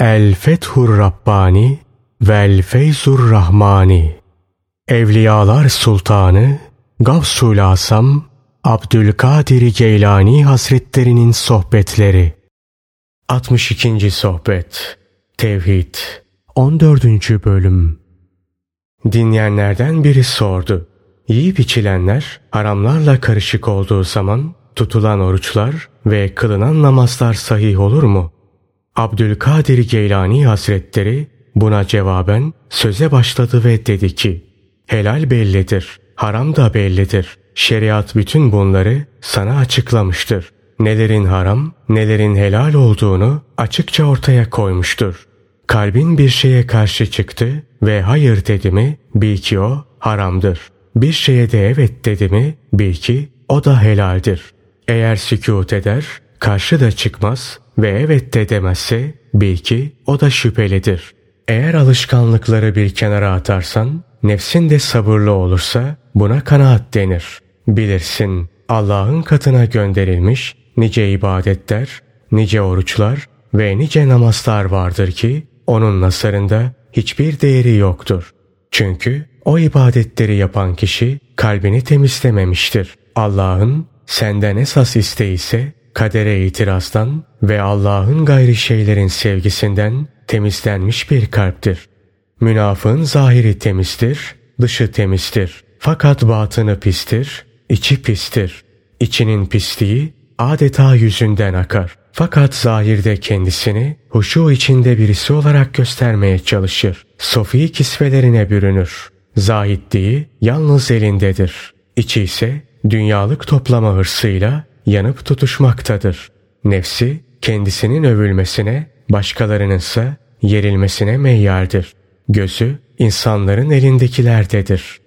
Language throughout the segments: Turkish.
El Fethur Rabbani Vel Feyzur Rahmani Evliyalar Sultanı Gavsul Asam Abdülkadir Geylani Hazretlerinin Sohbetleri 62. Sohbet Tevhid 14. Bölüm Dinleyenlerden biri sordu. Yiyip içilenler haramlarla karışık olduğu zaman tutulan oruçlar ve kılınan namazlar sahih olur mu? Abdülkadir Geylani Hazretleri buna cevaben söze başladı ve dedi ki Helal bellidir, haram da bellidir. Şeriat bütün bunları sana açıklamıştır. Nelerin haram, nelerin helal olduğunu açıkça ortaya koymuştur. Kalbin bir şeye karşı çıktı ve hayır dedi mi bil ki o haramdır. Bir şeye de evet dedi mi bil ki o da helaldir. Eğer sükut eder, karşı da çıkmaz ve evet de demezse bil ki o da şüphelidir. Eğer alışkanlıkları bir kenara atarsan, nefsin de sabırlı olursa buna kanaat denir. Bilirsin Allah'ın katına gönderilmiş nice ibadetler, nice oruçlar ve nice namazlar vardır ki onun nasarında hiçbir değeri yoktur. Çünkü o ibadetleri yapan kişi kalbini temizlememiştir. Allah'ın senden esas isteği ise kadere itirazdan ve Allah'ın gayri şeylerin sevgisinden temizlenmiş bir kalptir. Münafığın zahiri temizdir, dışı temizdir. Fakat batını pistir, içi pistir. İçinin pisliği adeta yüzünden akar. Fakat zahirde kendisini huşu içinde birisi olarak göstermeye çalışır. Sofi kisvelerine bürünür. Zahitliği yalnız elindedir. İçi ise dünyalık toplama hırsıyla yanıp tutuşmaktadır. Nefsi kendisinin övülmesine, başkalarının ise yerilmesine meyyaldir. Gözü insanların elindekilerdedir.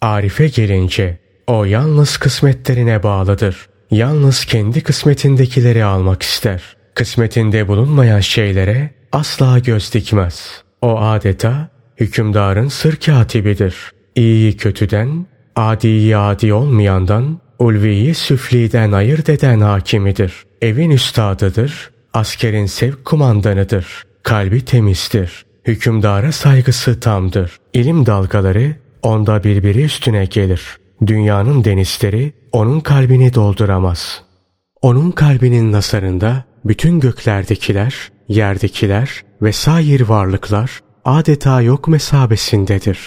Arife gelince o yalnız kısmetlerine bağlıdır. Yalnız kendi kısmetindekileri almak ister. Kısmetinde bulunmayan şeylere asla göz dikmez. O adeta hükümdarın sır katibidir. İyiyi kötüden, adiyi adi olmayandan, ulviyi süfliden ayırt eden hakimidir. Evin üstadıdır, askerin sevk kumandanıdır. Kalbi temizdir. Hükümdara saygısı tamdır. İlim dalgaları onda birbiri üstüne gelir. Dünyanın denizleri onun kalbini dolduramaz. Onun kalbinin nasarında bütün göklerdekiler, yerdekiler ve sair varlıklar adeta yok mesabesindedir.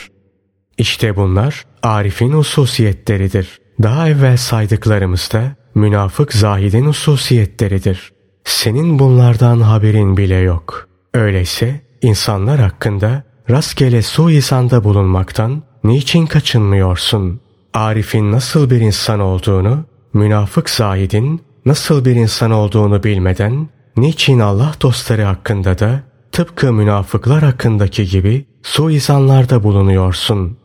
İşte bunlar Arif'in hususiyetleridir. Daha evvel saydıklarımızda münafık zahidin hususiyetleridir. Senin bunlardan haberin bile yok. Öyleyse insanlar hakkında rastgele suizanda bulunmaktan niçin kaçınmıyorsun? Arif'in nasıl bir insan olduğunu, münafık zahidin nasıl bir insan olduğunu bilmeden niçin Allah dostları hakkında da tıpkı münafıklar hakkındaki gibi suizanlarda bulunuyorsun?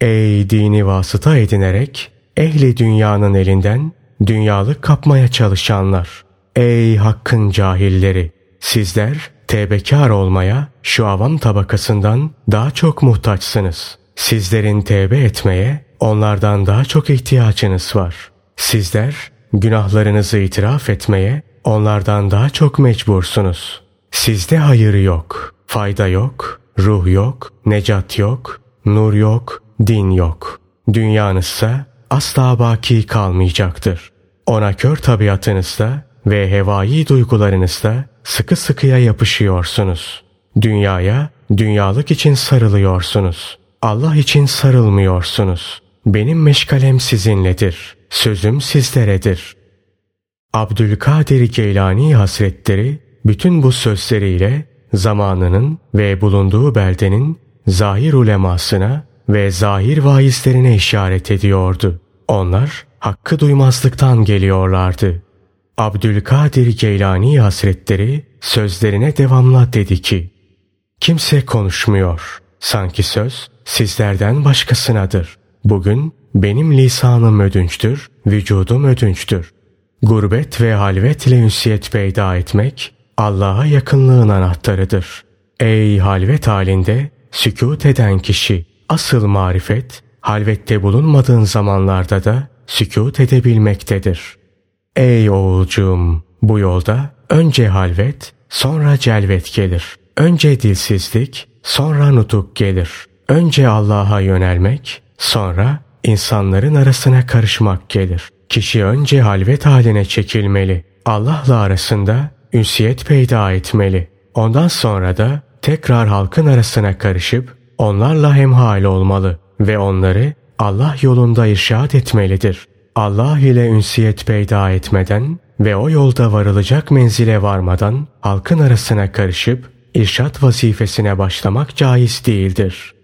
Ey dini vasıta edinerek ehli dünyanın elinden dünyalık kapmaya çalışanlar! Ey hakkın cahilleri! Sizler tevbekar olmaya şu avam tabakasından daha çok muhtaçsınız. Sizlerin tevbe etmeye onlardan daha çok ihtiyacınız var. Sizler günahlarınızı itiraf etmeye onlardan daha çok mecbursunuz. Sizde hayır yok, fayda yok, ruh yok, necat yok, nur yok, din yok. Dünyanızsa asla baki kalmayacaktır. Ona kör tabiatınızda ve hevai duygularınızda sıkı sıkıya yapışıyorsunuz. Dünyaya, dünyalık için sarılıyorsunuz. Allah için sarılmıyorsunuz. Benim meşgalem sizinledir. Sözüm sizleredir. Abdülkadir Geylani Hazretleri bütün bu sözleriyle zamanının ve bulunduğu beldenin zahir ulemasına ve zahir vaizlerine işaret ediyordu. Onlar hakkı duymazlıktan geliyorlardı. Abdülkadir Geylani Hazretleri sözlerine devamla dedi ki Kimse konuşmuyor. Sanki söz sizlerden başkasınadır. Bugün benim lisanım ödünçtür, vücudum ödünçtür. Gurbet ve halvetle ünsiyet peyda etmek Allah'a yakınlığın anahtarıdır. Ey halvet halinde sükut eden kişi asıl marifet halvette bulunmadığın zamanlarda da sükut edebilmektedir.'' Ey oğulcuğum bu yolda önce halvet sonra celvet gelir. Önce dilsizlik, sonra nutuk gelir. Önce Allah'a yönelmek, sonra insanların arasına karışmak gelir. Kişi önce halvet haline çekilmeli. Allah'la arasında ünsiyet peyda etmeli. Ondan sonra da tekrar halkın arasına karışıp onlarla hemhal olmalı ve onları Allah yolunda irşad etmelidir. Allah ile ünsiyet peyda etmeden ve o yolda varılacak menzile varmadan halkın arasına karışıp irşat vazifesine başlamak caiz değildir.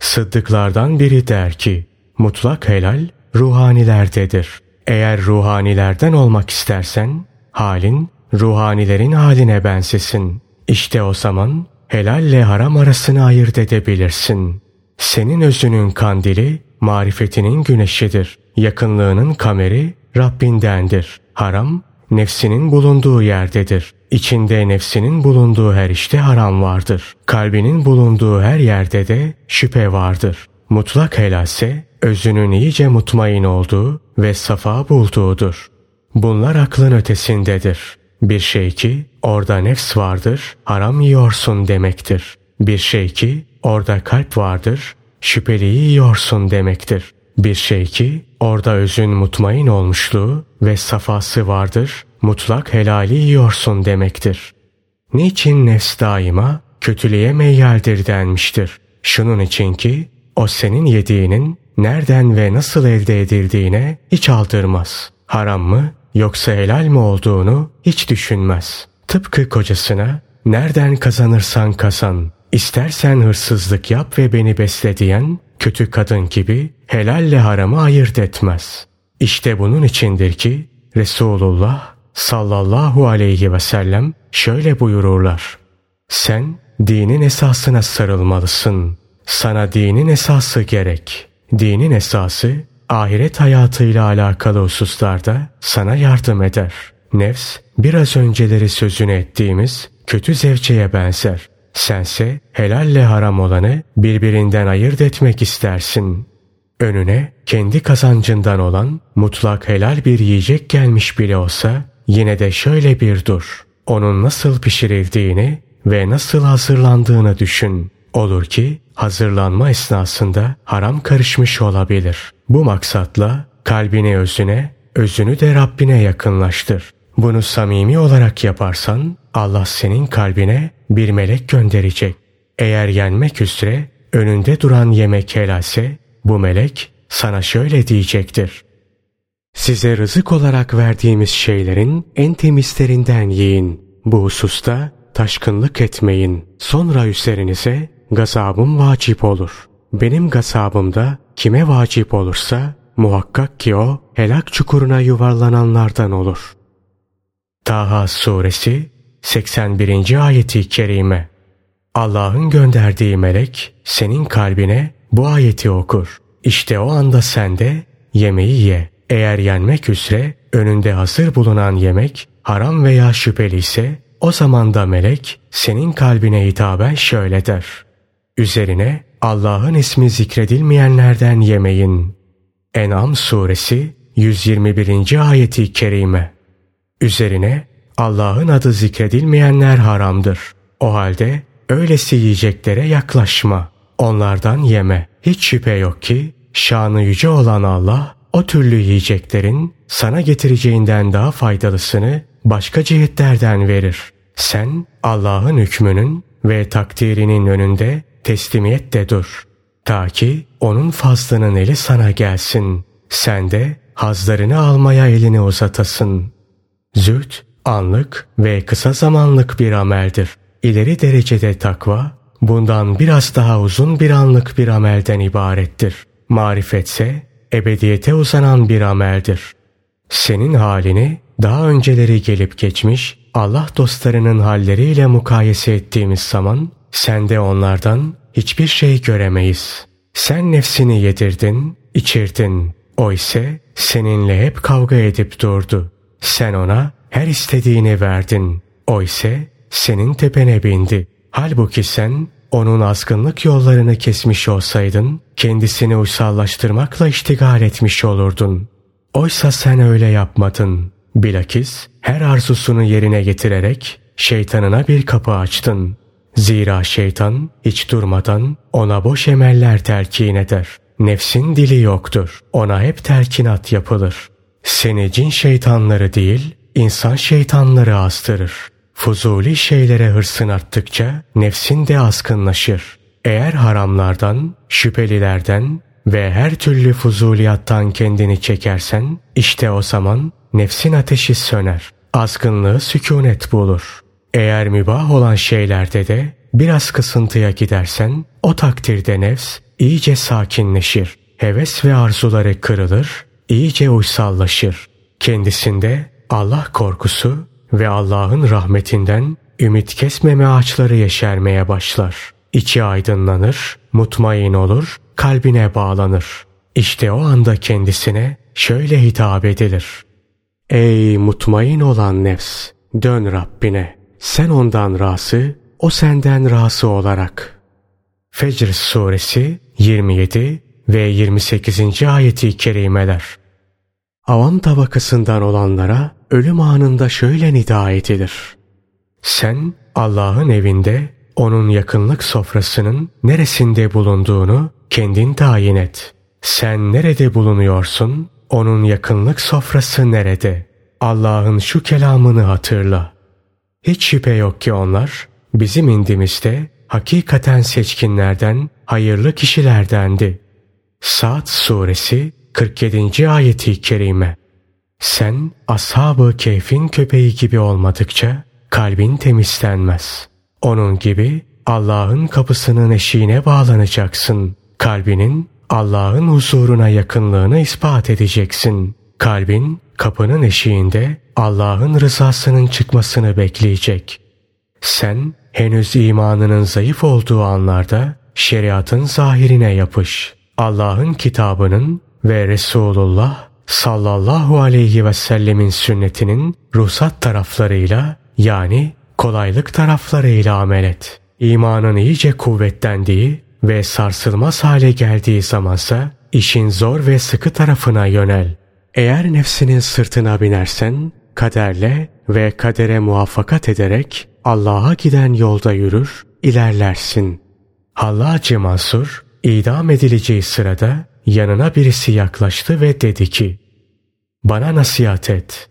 Sıddıklardan biri der ki, mutlak helal ruhanilerdedir. Eğer ruhanilerden olmak istersen, halin ruhanilerin haline benzesin. İşte o zaman helalle haram arasını ayırt edebilirsin. Senin özünün kandili, marifetinin güneşidir. Yakınlığının kameri Rabbindendir. Haram, nefsinin bulunduğu yerdedir. İçinde nefsinin bulunduğu her işte haram vardır. Kalbinin bulunduğu her yerde de şüphe vardır. Mutlak helalse özünün iyice mutmain olduğu ve safa bulduğudur. Bunlar aklın ötesindedir. Bir şey ki orada nefs vardır, haram yiyorsun demektir. Bir şey ki orada kalp vardır, şüpheliyi yiyorsun demektir. Bir şey ki orada özün mutmain olmuşluğu ve safası vardır, mutlak helali yiyorsun demektir. Niçin nefs daima kötülüğe meyyaldir denmiştir. Şunun için ki o senin yediğinin nereden ve nasıl elde edildiğine hiç aldırmaz. Haram mı yoksa helal mi olduğunu hiç düşünmez. Tıpkı kocasına nereden kazanırsan kazan, istersen hırsızlık yap ve beni besle diyen kötü kadın gibi helalle haramı ayırt etmez. İşte bunun içindir ki Resulullah sallallahu aleyhi ve sellem şöyle buyururlar. Sen dinin esasına sarılmalısın. Sana dinin esası gerek. Dinin esası ahiret hayatıyla alakalı hususlarda sana yardım eder. Nefs biraz önceleri sözünü ettiğimiz kötü zevçeye benzer. Sense helalle haram olanı birbirinden ayırt etmek istersin. Önüne kendi kazancından olan mutlak helal bir yiyecek gelmiş bile olsa yine de şöyle bir dur. Onun nasıl pişirildiğini ve nasıl hazırlandığını düşün. Olur ki hazırlanma esnasında haram karışmış olabilir. Bu maksatla kalbini özüne, özünü de Rabbine yakınlaştır. Bunu samimi olarak yaparsan Allah senin kalbine bir melek gönderecek. Eğer yenmek üzere önünde duran yemek helalse bu melek sana şöyle diyecektir. Size rızık olarak verdiğimiz şeylerin en temizlerinden yiyin. Bu hususta taşkınlık etmeyin. Sonra üzerinize gazabım vacip olur. Benim gazabım da kime vacip olursa muhakkak ki o helak çukuruna yuvarlananlardan olur. Taha suresi 81. ayeti kerime Allah'ın gönderdiği melek senin kalbine bu ayeti okur. İşte o anda sen de yemeği ye. Eğer yenmek üzere önünde hazır bulunan yemek haram veya şüpheli ise o zaman da melek senin kalbine hitaben şöyle der. Üzerine Allah'ın ismi zikredilmeyenlerden yemeyin. En'am suresi 121. ayeti kerime. Üzerine Allah'ın adı zikredilmeyenler haramdır. O halde öylesi yiyeceklere yaklaşma. Onlardan yeme. Hiç şüphe yok ki şanı yüce olan Allah o türlü yiyeceklerin sana getireceğinden daha faydalısını başka cihetlerden verir. Sen Allah'ın hükmünün ve takdirinin önünde teslimiyette dur. Ta ki onun fazlının eli sana gelsin. Sen de hazlarını almaya elini uzatasın. Zühd, anlık ve kısa zamanlık bir ameldir. İleri derecede takva, bundan biraz daha uzun bir anlık bir amelden ibarettir. Marifetse, ebediyete uzanan bir ameldir. Senin halini daha önceleri gelip geçmiş Allah dostlarının halleriyle mukayese ettiğimiz zaman sende onlardan hiçbir şey göremeyiz. Sen nefsini yedirdin, içirdin. O ise seninle hep kavga edip durdu. Sen ona her istediğini verdin. O ise senin tepene bindi. Halbuki sen onun azgınlık yollarını kesmiş olsaydın kendisini uysallaştırmakla iştigal etmiş olurdun. Oysa sen öyle yapmadın. Bilakis her arzusunu yerine getirerek şeytanına bir kapı açtın. Zira şeytan hiç durmadan ona boş emeller telkin eder. Nefsin dili yoktur. Ona hep telkinat yapılır. Seni cin şeytanları değil, insan şeytanları astırır. Fuzuli şeylere hırsın arttıkça nefsin de askınlaşır. Eğer haramlardan, şüphelilerden ve her türlü fuzuliyattan kendini çekersen, işte o zaman nefsin ateşi söner. Azgınlığı sükunet bulur. Eğer mübah olan şeylerde de biraz kısıntıya gidersen, o takdirde nefs iyice sakinleşir. Heves ve arzuları kırılır, iyice uysallaşır. Kendisinde Allah korkusu ve Allah'ın rahmetinden ümit kesmeme ağaçları yeşermeye başlar. İçi aydınlanır, mutmain olur, kalbine bağlanır. İşte o anda kendisine şöyle hitap edilir. Ey mutmain olan nefs! Dön Rabbine. Sen ondan razı, o senden razı olarak. Fecr suresi 27 ve 28. ayeti kerimeler. Avam tabakasından olanlara ölüm anında şöyle nida edilir. Sen Allah'ın evinde onun yakınlık sofrasının neresinde bulunduğunu kendin tayin et. Sen nerede bulunuyorsun? Onun yakınlık sofrası nerede? Allah'ın şu kelamını hatırla. Hiç şüphe yok ki onlar bizim indimizde hakikaten seçkinlerden, hayırlı kişilerdendi. Saat suresi 47. ayeti kerime. Sen ashab-ı keyfin köpeği gibi olmadıkça kalbin temizlenmez. Onun gibi Allah'ın kapısının eşiğine bağlanacaksın. Kalbinin Allah'ın huzuruna yakınlığını ispat edeceksin. Kalbin kapının eşiğinde Allah'ın rızasının çıkmasını bekleyecek. Sen henüz imanının zayıf olduğu anlarda şeriatın zahirine yapış. Allah'ın kitabının ve Resulullah sallallahu aleyhi ve sellemin sünnetinin ruhsat taraflarıyla yani kolaylık taraflarıyla amel et. İmanın iyice kuvvetlendiği ve sarsılmaz hale geldiği zamansa işin zor ve sıkı tarafına yönel. Eğer nefsinin sırtına binersen kaderle ve kadere muvaffakat ederek Allah'a giden yolda yürür, ilerlersin. Hallacı Mansur idam edileceği sırada yanına birisi yaklaştı ve dedi ki Bana nasihat et.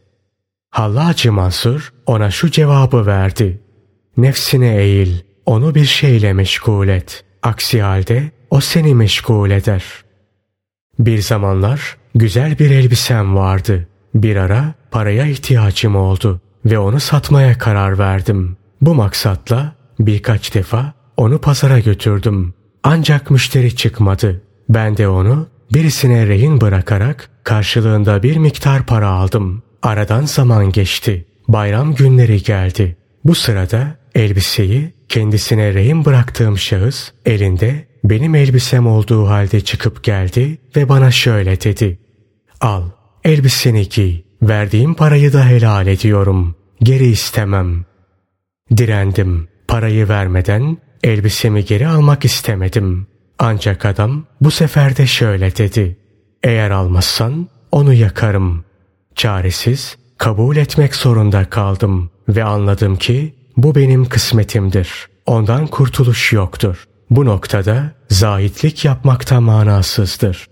Hallacı Mansur ona şu cevabı verdi. Nefsine eğil, onu bir şeyle meşgul et. Aksi halde o seni meşgul eder. Bir zamanlar güzel bir elbisem vardı. Bir ara paraya ihtiyacım oldu ve onu satmaya karar verdim. Bu maksatla birkaç defa onu pazara götürdüm. Ancak müşteri çıkmadı. Ben de onu birisine rehin bırakarak karşılığında bir miktar para aldım. Aradan zaman geçti. Bayram günleri geldi. Bu sırada elbiseyi kendisine rehin bıraktığım şahıs elinde benim elbisem olduğu halde çıkıp geldi ve bana şöyle dedi. Al, elbiseni giy. Verdiğim parayı da helal ediyorum. Geri istemem. Direndim. Parayı vermeden elbisemi geri almak istemedim. Ancak adam bu sefer de şöyle dedi. Eğer almazsan onu yakarım. Çaresiz kabul etmek zorunda kaldım ve anladım ki bu benim kısmetimdir. Ondan kurtuluş yoktur. Bu noktada zahitlik yapmakta manasızdır.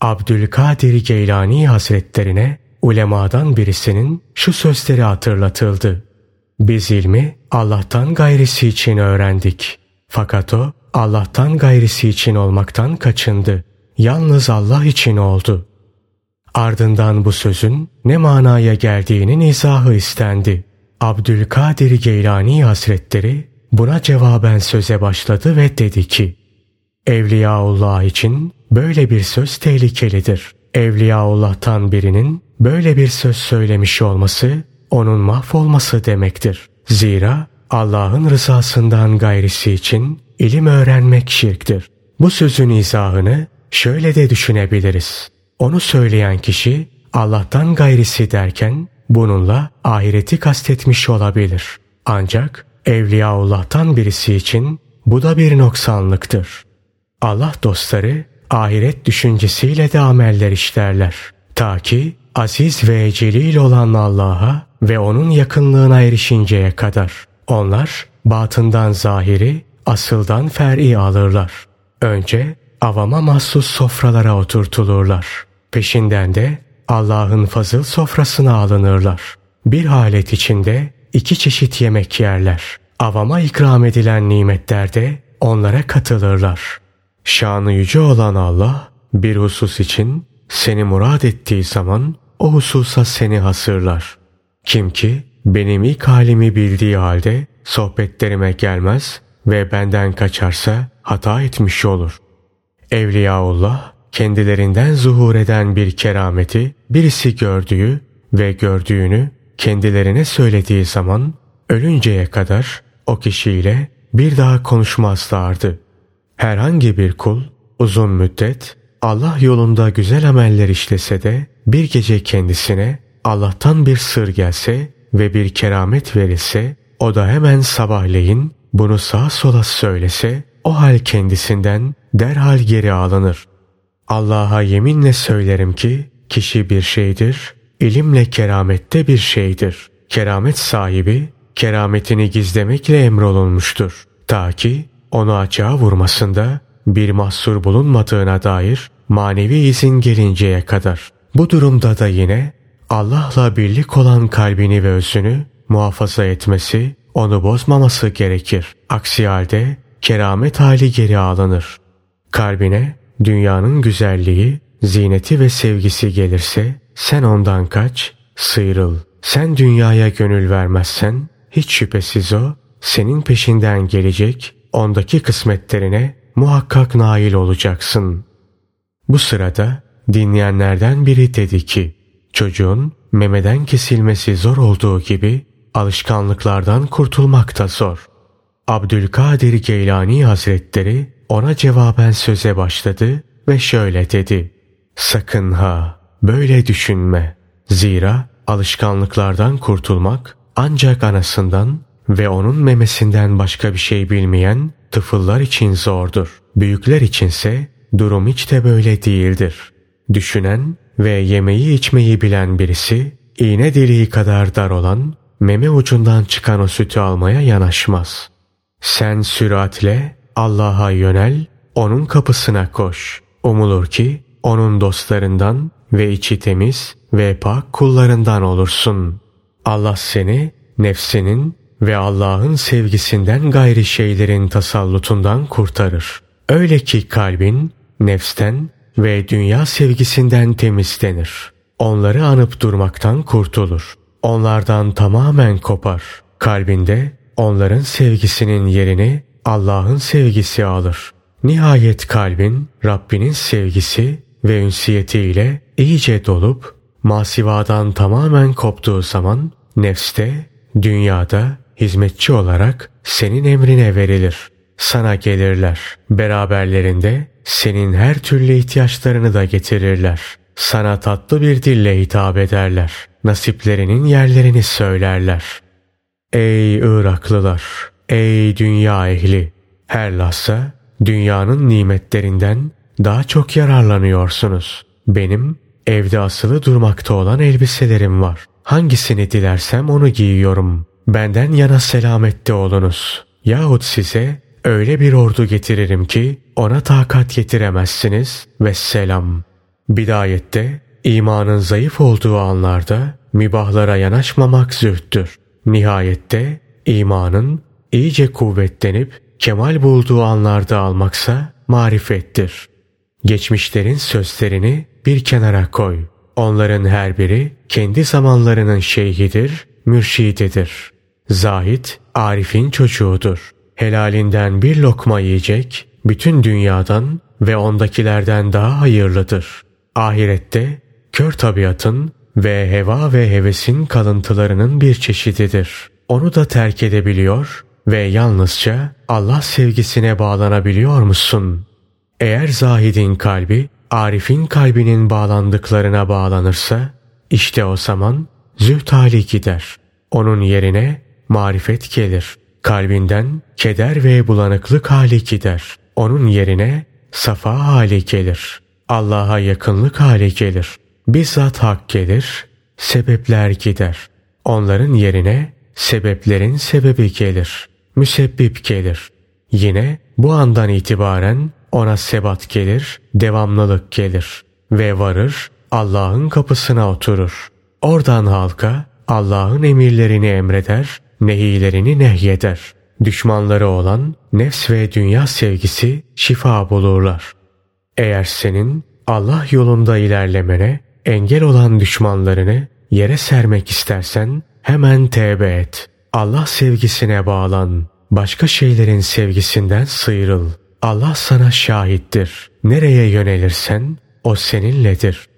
Abdülkadir Geylani Hazretlerine ulemadan birisinin şu sözleri hatırlatıldı. Biz ilmi Allah'tan gayrisi için öğrendik. Fakat o Allah'tan gayrisi için olmaktan kaçındı. Yalnız Allah için oldu. Ardından bu sözün ne manaya geldiğinin izahı istendi. Abdülkadir Geylani Hazretleri buna cevaben söze başladı ve dedi ki Evliyaullah için böyle bir söz tehlikelidir. Evliyaullah'tan birinin böyle bir söz söylemiş olması onun mahvolması demektir. Zira Allah'ın rızasından gayrisi için ilim öğrenmek şirktir. Bu sözün izahını şöyle de düşünebiliriz. Onu söyleyen kişi Allah'tan gayrisi derken bununla ahireti kastetmiş olabilir. Ancak Evliyaullah'tan birisi için bu da bir noksanlıktır. Allah dostları ahiret düşüncesiyle de ameller işlerler. Ta ki aziz ve celil olan Allah'a ve onun yakınlığına erişinceye kadar. Onlar batından zahiri, asıldan fer'i alırlar. Önce avama mahsus sofralara oturtulurlar. Peşinden de Allah'ın fazıl sofrasına alınırlar. Bir halet içinde iki çeşit yemek yerler. Avama ikram edilen nimetlerde onlara katılırlar. Şanı yüce olan Allah bir husus için seni murad ettiği zaman o hususa seni hasırlar. Kim ki benim ilk halimi bildiği halde sohbetlerime gelmez ve benden kaçarsa hata etmiş olur. Evliyaullah kendilerinden zuhur eden bir kerameti birisi gördüğü ve gördüğünü kendilerine söylediği zaman ölünceye kadar o kişiyle bir daha konuşmazlardı. Herhangi bir kul uzun müddet Allah yolunda güzel ameller işlese de bir gece kendisine Allah'tan bir sır gelse ve bir keramet verilse o da hemen sabahleyin bunu sağa sola söylese o hal kendisinden derhal geri alınır. Allah'a yeminle söylerim ki kişi bir şeydir, ilimle keramette bir şeydir. Keramet sahibi kerametini gizlemekle emrolunmuştur. Ta ki onu açığa vurmasında bir mahsur bulunmadığına dair manevi izin gelinceye kadar. Bu durumda da yine Allah'la birlik olan kalbini ve özünü muhafaza etmesi, onu bozmaması gerekir. Aksi halde keramet hali geri alınır. Kalbine dünyanın güzelliği, zineti ve sevgisi gelirse sen ondan kaç, sıyrıl. Sen dünyaya gönül vermezsen hiç şüphesiz o senin peşinden gelecek, ondaki kısmetlerine muhakkak nail olacaksın. Bu sırada dinleyenlerden biri dedi ki, çocuğun memeden kesilmesi zor olduğu gibi alışkanlıklardan kurtulmak da zor. Abdülkadir Geylani Hazretleri ona cevaben söze başladı ve şöyle dedi. Sakın ha böyle düşünme. Zira alışkanlıklardan kurtulmak ancak anasından ve onun memesinden başka bir şey bilmeyen tıfıllar için zordur. Büyükler içinse durum hiç de böyle değildir. Düşünen ve yemeği içmeyi bilen birisi iğne deliği kadar dar olan meme ucundan çıkan o sütü almaya yanaşmaz. Sen süratle Allah'a yönel, onun kapısına koş. Umulur ki onun dostlarından ve içi temiz ve pak kullarından olursun. Allah seni nefsinin ve Allah'ın sevgisinden gayri şeylerin tasallutundan kurtarır. Öyle ki kalbin nefsten ve dünya sevgisinden temizlenir. Onları anıp durmaktan kurtulur. Onlardan tamamen kopar. Kalbinde onların sevgisinin yerini Allah'ın sevgisi alır. Nihayet kalbin Rabbinin sevgisi ve ünsiyetiyle iyice dolup masivadan tamamen koptuğu zaman nefste, dünyada hizmetçi olarak senin emrine verilir. Sana gelirler. Beraberlerinde senin her türlü ihtiyaçlarını da getirirler. Sana tatlı bir dille hitap ederler. Nasiplerinin yerlerini söylerler. Ey Iraklılar! Ey dünya ehli! Her lahza dünyanın nimetlerinden daha çok yararlanıyorsunuz. Benim evde asılı durmakta olan elbiselerim var. Hangisini dilersem onu giyiyorum. Benden yana selamette olunuz. Yahut size öyle bir ordu getiririm ki ona takat getiremezsiniz ve selam. Bidayette imanın zayıf olduğu anlarda mübahlara yanaşmamak zühttür. Nihayette imanın iyice kuvvetlenip kemal bulduğu anlarda almaksa marifettir. Geçmişlerin sözlerini bir kenara koy. Onların her biri kendi zamanlarının şeyhidir, mürşididir. Zahit, Arif'in çocuğudur. Helalinden bir lokma yiyecek, bütün dünyadan ve ondakilerden daha hayırlıdır. Ahirette kör tabiatın ve heva ve hevesin kalıntılarının bir çeşididir. Onu da terk edebiliyor ve yalnızca Allah sevgisine bağlanabiliyor musun? Eğer zahidin kalbi Arif'in kalbinin bağlandıklarına bağlanırsa işte o zaman züht hali gider. Onun yerine marifet gelir. Kalbinden keder ve bulanıklık hali gider. Onun yerine safa hali gelir. Allah'a yakınlık hali gelir. bizzat hak gelir, sebepler gider. Onların yerine sebeplerin sebebi gelir. Müsebbip gelir. Yine bu andan itibaren ona sebat gelir, devamlılık gelir ve varır Allah'ın kapısına oturur. Oradan halka Allah'ın emirlerini emreder, nehilerini nehyeder. Düşmanları olan nefs ve dünya sevgisi şifa bulurlar. Eğer senin Allah yolunda ilerlemene engel olan düşmanlarını yere sermek istersen hemen tevbe et. Allah sevgisine bağlan. Başka şeylerin sevgisinden sıyrıl. Allah sana şahittir. Nereye yönelirsen o seninledir.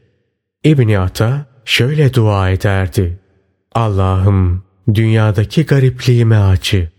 İbni Ata şöyle dua ederdi. Allah'ım dünyadaki garipliğime acı.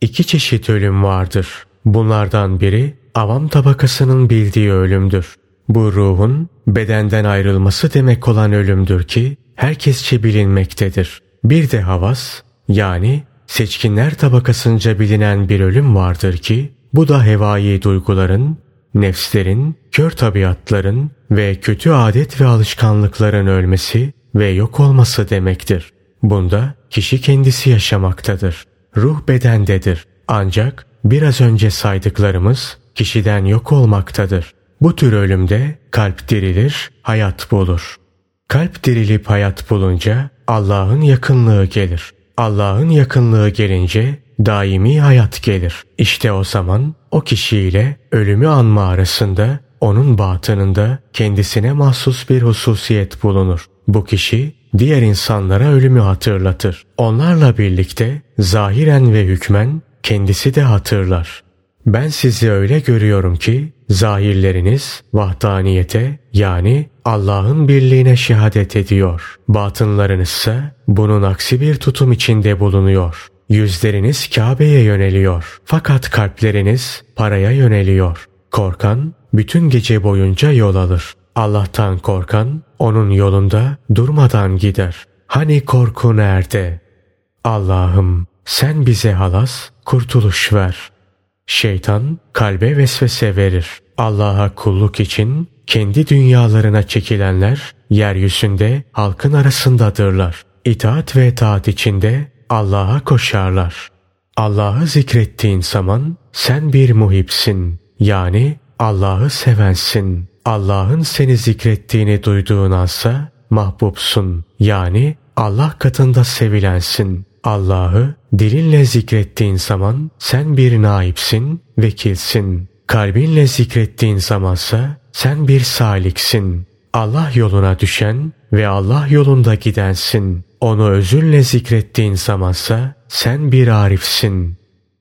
İki çeşit ölüm vardır. Bunlardan biri avam tabakasının bildiği ölümdür. Bu ruhun bedenden ayrılması demek olan ölümdür ki herkesçe bilinmektedir. Bir de havas yani seçkinler tabakasınca bilinen bir ölüm vardır ki bu da hevai duyguların, nefslerin, kör tabiatların ve kötü adet ve alışkanlıkların ölmesi ve yok olması demektir. Bunda kişi kendisi yaşamaktadır. Ruh bedendedir. Ancak biraz önce saydıklarımız kişiden yok olmaktadır. Bu tür ölümde kalp dirilir, hayat bulur. Kalp dirilip hayat bulunca Allah'ın yakınlığı gelir. Allah'ın yakınlığı gelince daimi hayat gelir. İşte o zaman o kişiyle ölümü anma arasında onun batınında kendisine mahsus bir hususiyet bulunur. Bu kişi diğer insanlara ölümü hatırlatır. Onlarla birlikte zahiren ve hükmen kendisi de hatırlar. Ben sizi öyle görüyorum ki zahirleriniz vahdaniyete yani Allah'ın birliğine şehadet ediyor. Batınlarınız ise bunun aksi bir tutum içinde bulunuyor. Yüzleriniz Kabe'ye yöneliyor. Fakat kalpleriniz paraya yöneliyor. Korkan bütün gece boyunca yol alır. Allah'tan korkan onun yolunda durmadan gider. Hani korku nerede? Allah'ım sen bize halas, kurtuluş ver. Şeytan kalbe vesvese verir. Allah'a kulluk için kendi dünyalarına çekilenler yeryüzünde halkın arasındadırlar. İtaat ve taat içinde Allah'a koşarlar. Allah'ı zikrettiğin zaman sen bir muhipsin. Yani Allah'ı sevensin. Allah'ın seni zikrettiğini duyduğun ansa mahbubsun. Yani Allah katında sevilensin. Allah'ı dilinle zikrettiğin zaman sen bir naipsin, vekilsin. Kalbinle zikrettiğin zamansa sen bir saliksin. Allah yoluna düşen ve Allah yolunda gidensin. Onu özünle zikrettiğin zamansa sen bir arifsin.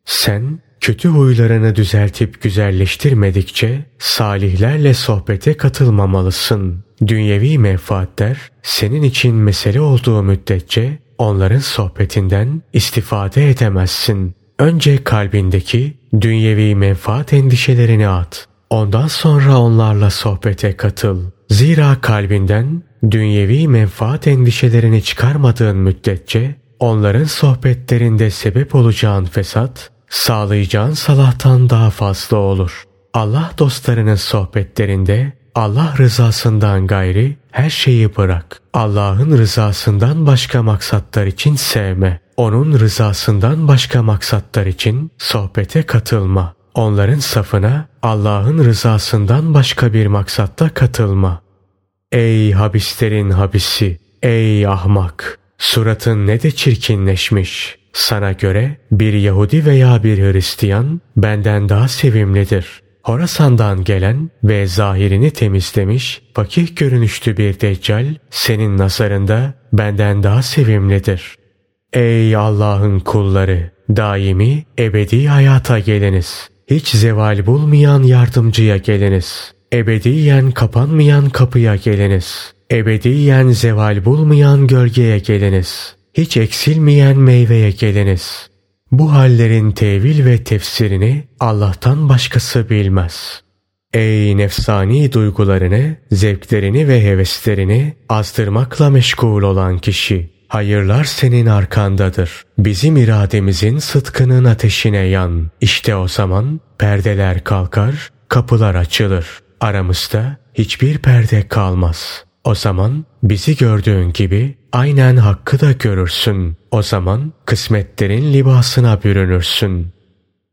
Sen kötü huylarını düzeltip güzelleştirmedikçe salihlerle sohbete katılmamalısın. Dünyevi menfaatler senin için mesele olduğu müddetçe onların sohbetinden istifade edemezsin. Önce kalbindeki dünyevi menfaat endişelerini at. Ondan sonra onlarla sohbete katıl. Zira kalbinden dünyevi menfaat endişelerini çıkarmadığın müddetçe onların sohbetlerinde sebep olacağın fesat, sağlayacağın salahtan daha fazla olur. Allah dostlarının sohbetlerinde Allah rızasından gayri her şeyi bırak. Allah'ın rızasından başka maksatlar için sevme. Onun rızasından başka maksatlar için sohbete katılma. Onların safına Allah'ın rızasından başka bir maksatta katılma. Ey habislerin habisi, ey ahmak! Suratın ne de çirkinleşmiş. Sana göre bir Yahudi veya bir Hristiyan benden daha sevimlidir. Horasan'dan gelen ve zahirini temizlemiş, fakih görünüşlü bir deccal senin nazarında benden daha sevimlidir. Ey Allah'ın kulları! Daimi, ebedi hayata geliniz. Hiç zeval bulmayan yardımcıya geliniz. Ebediyen kapanmayan kapıya geliniz. Ebediyen zeval bulmayan gölgeye geliniz. Hiç eksilmeyen meyveye geliniz. Bu hallerin tevil ve tefsirini Allah'tan başkası bilmez. Ey nefsani duygularını, zevklerini ve heveslerini azdırmakla meşgul olan kişi! Hayırlar senin arkandadır. Bizim irademizin sıtkının ateşine yan. İşte o zaman perdeler kalkar, kapılar açılır. Aramızda hiçbir perde kalmaz. O zaman bizi gördüğün gibi aynen hakkı da görürsün. O zaman kısmetlerin libasına bürünürsün.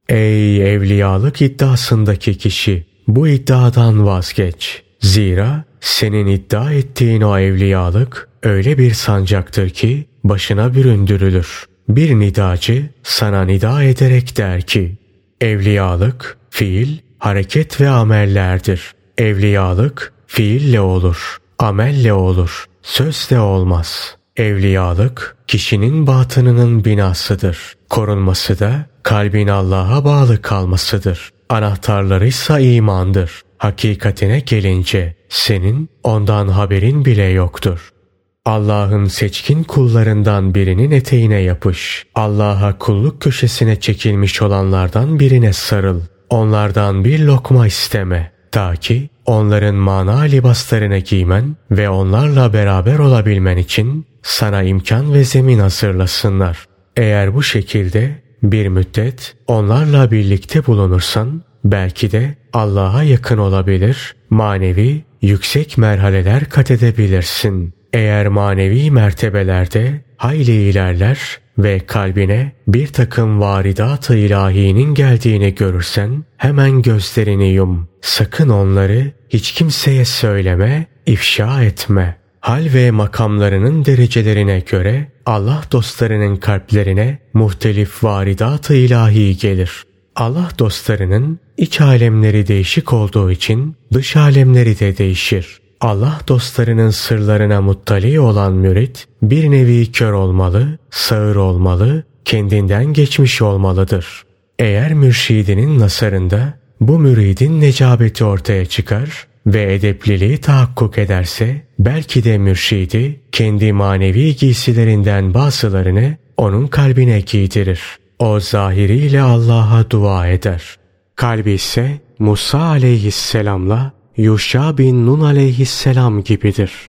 Ey evliyalık iddiasındaki kişi! Bu iddiadan vazgeç. Zira senin iddia ettiğin o evliyalık öyle bir sancaktır ki başına büründürülür. Bir nidacı sana nida ederek der ki, Evliyalık, fiil, hareket ve amellerdir. Evliyalık, fiille olur, amelle olur, sözle olmaz. Evliyalık, kişinin batınının binasıdır. Korunması da kalbin Allah'a bağlı kalmasıdır. Anahtarları ise imandır. Hakikatine gelince senin ondan haberin bile yoktur. Allah'ın seçkin kullarından birinin eteğine yapış. Allah'a kulluk köşesine çekilmiş olanlardan birine sarıl. Onlardan bir lokma isteme. Ta ki onların mana libaslarını giymen ve onlarla beraber olabilmen için sana imkan ve zemin hazırlasınlar. Eğer bu şekilde bir müddet onlarla birlikte bulunursan belki de Allah'a yakın olabilir, manevi yüksek merhaleler kat edebilirsin. Eğer manevi mertebelerde hayli ilerler ve kalbine bir takım varidat-ı ilahinin geldiğini görürsen hemen gözlerini yum. Sakın onları hiç kimseye söyleme, ifşa etme. Hal ve makamlarının derecelerine göre Allah dostlarının kalplerine muhtelif varidat-ı ilahi gelir. Allah dostlarının iç alemleri değişik olduğu için dış alemleri de değişir. Allah dostlarının sırlarına muttali olan mürit bir nevi kör olmalı, sağır olmalı, kendinden geçmiş olmalıdır. Eğer mürşidinin nasarında bu müridin necabeti ortaya çıkar ve edepliliği tahakkuk ederse belki de mürşidi kendi manevi giysilerinden bazılarını onun kalbine giydirir. O zahiriyle Allah'a dua eder. Kalbi ise Musa aleyhisselamla Yuşa bin Nun aleyhisselam gibidir.